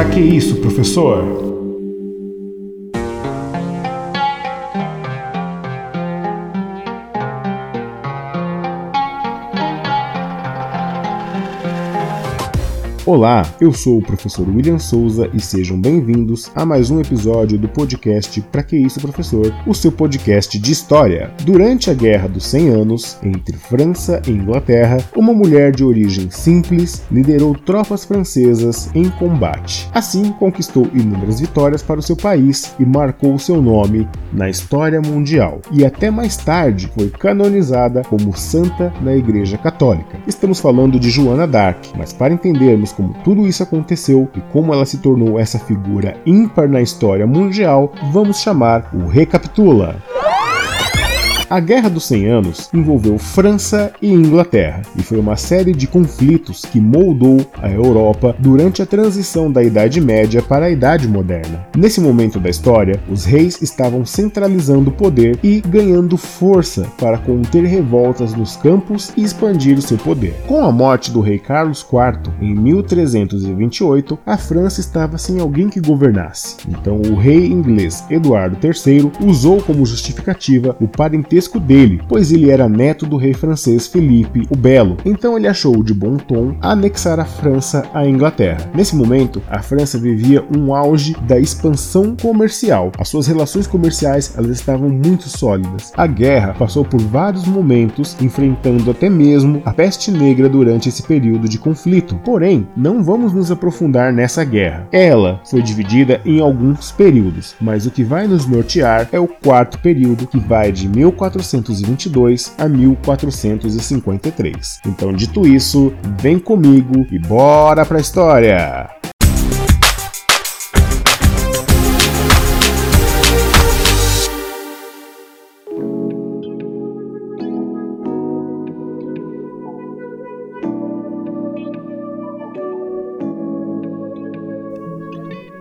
Pra que isso, professor? Olá, eu sou o professor William Souza e sejam bem-vindos a mais um episódio do podcast Pra Que Isso Professor, o seu podcast de história. Durante a Guerra dos 100 Anos, entre França e Inglaterra, uma mulher de origem simples liderou tropas francesas em combate. Assim, conquistou inúmeras vitórias para o seu país e marcou seu nome na história mundial. E até mais tarde foi canonizada como santa na Igreja Católica. Estamos falando de Joana d'Arc, mas para entendermos como tudo isso aconteceu e como ela se tornou essa figura ímpar na história mundial, vamos chamar o Recapitula. A Guerra dos 100 Anos envolveu França e Inglaterra e foi uma série de conflitos que moldou a Europa durante a transição da Idade Média para a Idade Moderna. Nesse momento da história, os reis estavam centralizando o poder e ganhando força para conter revoltas nos campos e expandir o seu poder. Com a morte do rei Carlos IV em 1328, a França estava sem alguém que governasse. Então o rei inglês Eduardo III usou como justificativa o parentesco parentesco dele, pois ele era neto do rei francês Felipe o Belo. Então ele achou de bom tom anexar a França à Inglaterra. Nesse momento, a França vivia um auge da expansão comercial. As suas relações comerciais elas estavam muito sólidas. A guerra passou por vários momentos, enfrentando até mesmo a peste negra durante esse período de conflito. Porém, não vamos nos aprofundar nessa guerra. Ela foi dividida em alguns períodos, mas o que vai nos nortear é o quarto período, que vai de 1400 1422 a 1453. Então, dito isso, vem comigo e bora pra história!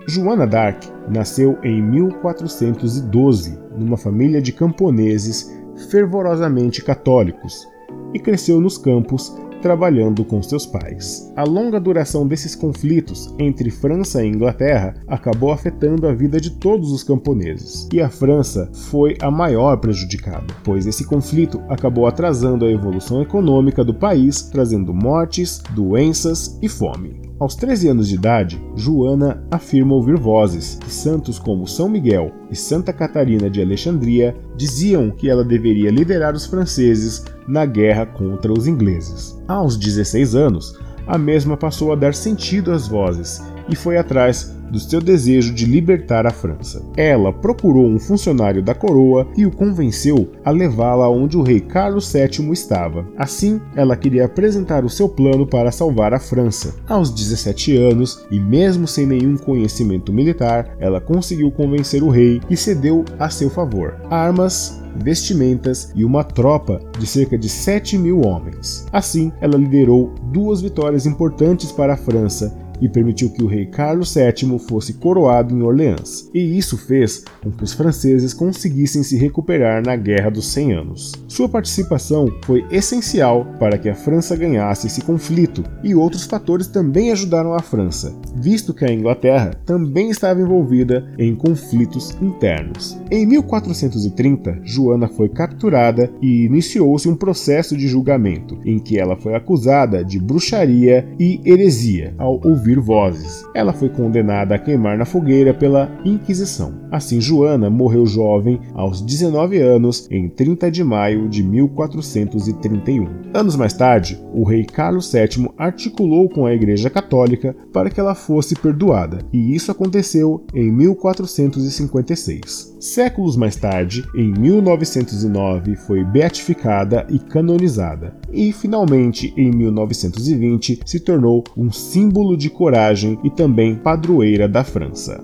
Joana d'Arc nasceu em 1412 numa família de camponeses fervorosamente católicos e cresceu nos campos trabalhando com seus pais. A longa duração desses conflitos entre França e Inglaterra acabou afetando a vida de todos os camponeses, e a França foi a maior prejudicada, pois esse conflito acabou atrasando a evolução econômica do país, trazendo mortes, doenças e fome. Aos 13 anos de idade, Joana afirma ouvir vozes que santos como São Miguel e Santa Catarina de Alexandria diziam que ela deveria liderar os franceses na guerra contra os ingleses. Aos 16 anos, a mesma passou a dar sentido às vozes e foi atrás do seu desejo de libertar a França. Ela procurou um funcionário da coroa e o convenceu a levá-la onde o rei Carlos VII estava. Assim, ela queria apresentar o seu plano para salvar a França. Aos 17 anos, e mesmo sem nenhum conhecimento militar, ela conseguiu convencer o rei e cedeu a seu favor. Armas, vestimentas e uma tropa de cerca de 7 mil homens. Assim, ela liderou duas vitórias importantes para a França e permitiu que o rei Carlos VII fosse coroado em Orleans, e isso fez com que os franceses conseguissem se recuperar na Guerra dos 100 Anos. Sua participação foi essencial para que a França ganhasse esse conflito, e outros fatores também ajudaram a França, visto que a Inglaterra também estava envolvida em conflitos internos. Em 1430, Joana foi capturada e iniciou-se um processo de julgamento, em que ela foi acusada de bruxaria e heresia ao ouvir ouvir vozes. Ela foi condenada a queimar na fogueira pela Inquisição. Assim, Joana morreu jovem aos 19 anos em 30 de maio de 1431. Anos mais tarde, o rei Carlos VII articulou com a Igreja Católica para que ela fosse perdoada, e isso aconteceu em 1456. Séculos mais tarde, em 1909, foi beatificada e canonizada, e finalmente em 1920 se tornou um símbolo de coragem e também padroeira da França.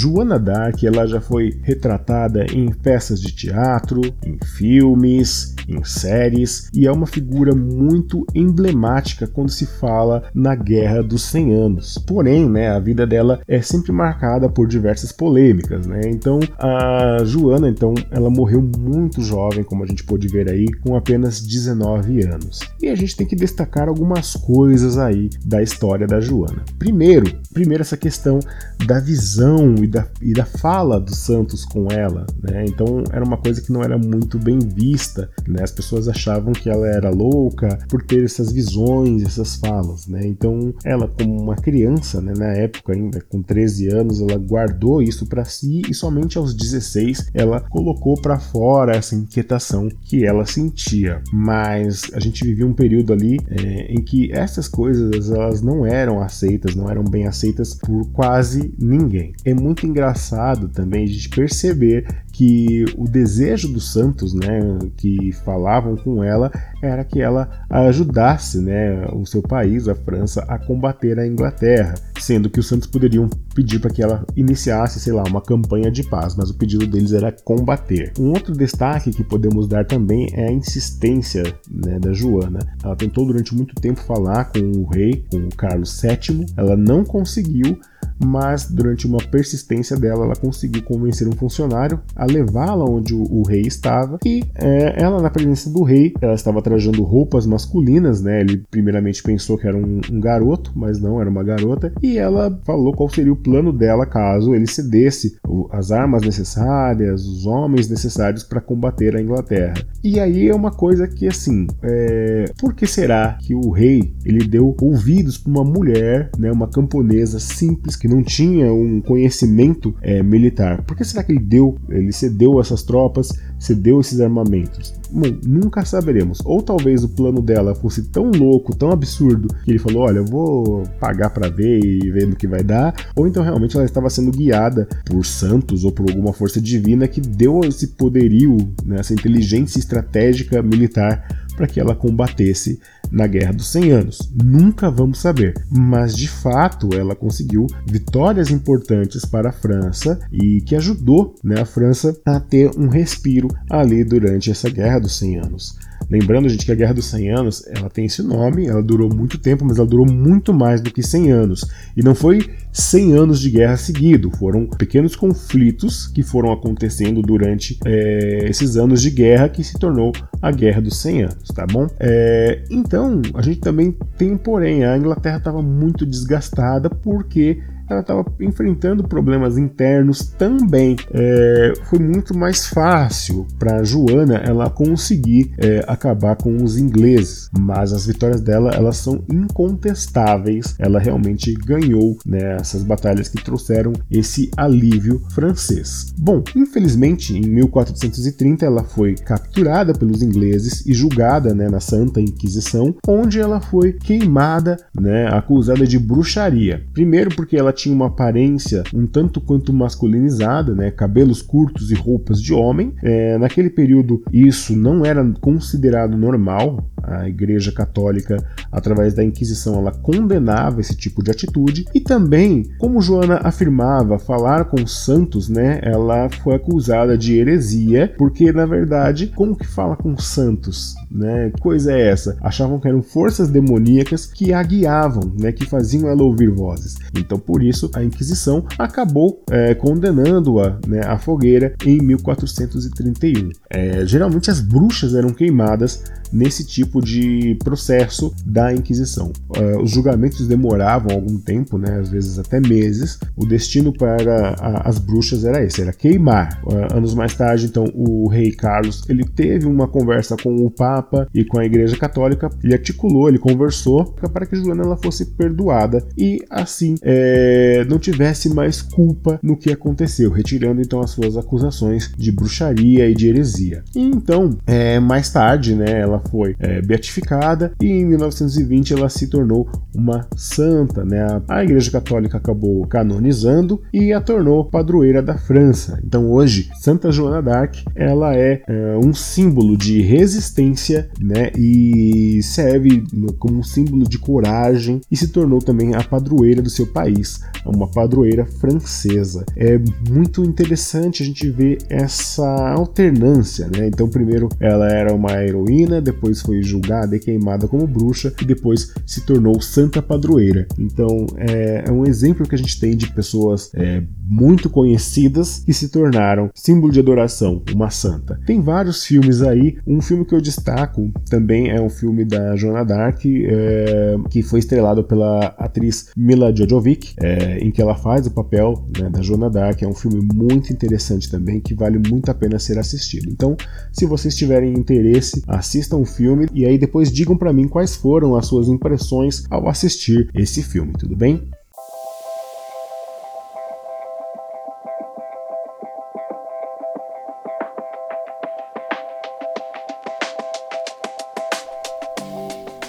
Joana d'Arc ela já foi retratada em peças de teatro, em filmes, em séries e é uma figura muito emblemática quando se fala na Guerra dos 100 Anos. Porém, né, a vida dela é sempre marcada por diversas polêmicas, né? Então, a Joana, então, ela morreu muito jovem, como a gente pôde ver aí, com apenas 19 anos. E a gente tem que destacar algumas coisas aí da história da Joana. Primeiro, primeiro essa questão da visão e da, e da fala dos santos com ela, né? Então, era uma coisa que não era muito bem vista, né? As pessoas achavam que ela era louca por ter essas visões, essas falas, né? Então, ela como uma criança, né, na época ainda com 13 anos, ela guardou isso para si e somente aos 16 ela colocou para fora essa inquietação que ela sentia. Mas a gente vivia um período ali é, em que essas coisas elas não eram aceitas, não eram bem aceitas por quase ninguém. É muito engraçado também a gente perceber que o desejo dos santos, né, que falavam com ela, era que ela ajudasse, né, o seu país, a França, a combater a Inglaterra, sendo que os santos poderiam pedir para que ela iniciasse, sei lá, uma campanha de paz, mas o pedido deles era combater. Um outro destaque que podemos dar também é a insistência né, da Joana. Ela tentou durante muito tempo falar com o rei, com o Carlos VII, ela não conseguiu mas durante uma persistência dela, ela conseguiu convencer um funcionário a levá-la onde o, o, rei estava e é, ela, na presença do rei, ela estava trajando roupas masculinas, né? Ele primeiramente pensou que era um, um garoto, mas não, era uma garota, e ela falou qual seria o plano dela caso ele cedesse as armas necessárias, os homens necessários para combater a Inglaterra. E aí é uma coisa que, assim, é... por que será que o rei ele deu ouvidos para uma mulher, né, uma camponesa simples que não tinha um conhecimento é, militar. Por que será que ele deu, ele cedeu essas tropas, cedeu esses armamentos? Bom, nunca saberemos. Ou talvez o plano dela fosse tão louco, tão absurdo, que ele falou: olha, eu vou pagar para ver e ver no que vai dar. Ou então realmente ela estava sendo guiada por santos ou por alguma força divina que deu esse poderio, né, essa inteligência estratégica militar para que ela combatesse na Guerra dos 100 Anos. Nunca vamos saber, mas de fato ela conseguiu vitórias importantes para a França e que ajudou né, a França a ter um respiro ali durante essa Guerra dos 100 Anos. Lembrando, gente, que a Guerra dos 100 Anos, ela tem esse nome, ela durou muito tempo, mas ela durou muito mais do que 100 anos. E não foi 100 anos de guerra seguido, foram pequenos conflitos que foram acontecendo durante é, esses anos de guerra que se tornou a Guerra dos 100 anos, tá bom? É, então, a gente também tem, porém, a Inglaterra estava muito desgastada porque ela estava enfrentando problemas internos também. É, foi muito mais fácil para Joana ela conseguir é, acabar com os ingleses, mas as vitórias dela elas são incontestáveis. Ela realmente ganhou né, essas batalhas que trouxeram esse alívio francês. Bom, infelizmente em 1430 ela foi capturada pelos ingleses e julgada né, na Santa Inquisição, onde ela foi queimada, né, acusada de bruxaria. Primeiro porque ela tinha uma aparência um tanto quanto masculinizada, né? cabelos curtos e roupas de homem. É, naquele período, isso não era considerado normal. A Igreja Católica, através da Inquisição, ela condenava esse tipo de atitude. E também, como Joana afirmava, falar com santos, né? Ela foi acusada de heresia, porque na verdade, como que fala com santos, né? Coisa é essa? Achavam que eram forças demoníacas que a guiavam, né? Que faziam ela ouvir vozes. Então, por isso, a Inquisição acabou é, condenando-a né, à fogueira em 1431. É, geralmente as bruxas eram queimadas nesse tipo de processo da Inquisição. Uh, os julgamentos demoravam algum tempo, né, às vezes até meses. O destino para a, as bruxas era esse, era queimar. Uh, anos mais tarde, então, o rei Carlos ele teve uma conversa com o Papa e com a Igreja Católica. Ele articulou, ele conversou para que Joana ela fosse perdoada e assim é, não tivesse mais culpa no que aconteceu, retirando então as suas acusações de bruxaria e de heresia. E então, é, mais tarde, né, ela foi é, beatificada e em 1920 ela se tornou uma santa. Né? A Igreja Católica acabou canonizando e a tornou padroeira da França. Então hoje Santa Joana d'Arc ela é, é um símbolo de resistência né? e serve como um símbolo de coragem e se tornou também a padroeira do seu país, uma padroeira francesa. É muito interessante a gente ver essa alternância, né? Então primeiro ela era uma heroína, depois foi julgada e queimada como bruxa e depois se tornou santa padroeira. Então é, é um exemplo que a gente tem de pessoas é, muito conhecidas que se tornaram símbolo de adoração, uma santa. Tem vários filmes aí. Um filme que eu destaco também é um filme da Joana Dark, é, que foi estrelado pela atriz Mila Jojovic, é, em que ela faz o papel né, da Joana Dark. É um filme muito interessante também, que vale muito a pena ser assistido. Então, se vocês tiverem interesse, assistam o filme e aí depois digam para mim quais foram as suas impressões ao assistir esse filme, tudo bem?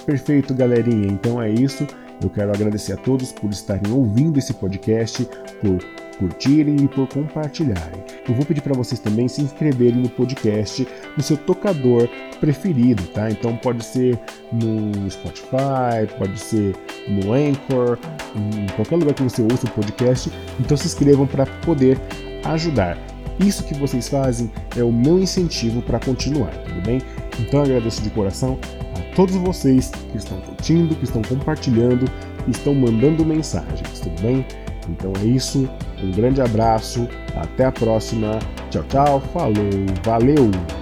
Perfeito, galerinha. Então é isso. Eu quero agradecer a todos por estarem ouvindo esse podcast, por curtirem e por compartilharem. Eu vou pedir para vocês também se inscreverem no podcast no seu tocador preferido, tá? Então pode ser no Spotify, pode ser no Anchor, em qualquer lugar que você ouça o podcast. Então se inscrevam para poder ajudar. Isso que vocês fazem é o meu incentivo para continuar, tudo bem? Então agradeço de coração a todos vocês que estão curtindo, que estão compartilhando, que estão mandando mensagens, tudo bem? Então é isso, um grande abraço, até a próxima, tchau, tchau, falou, valeu!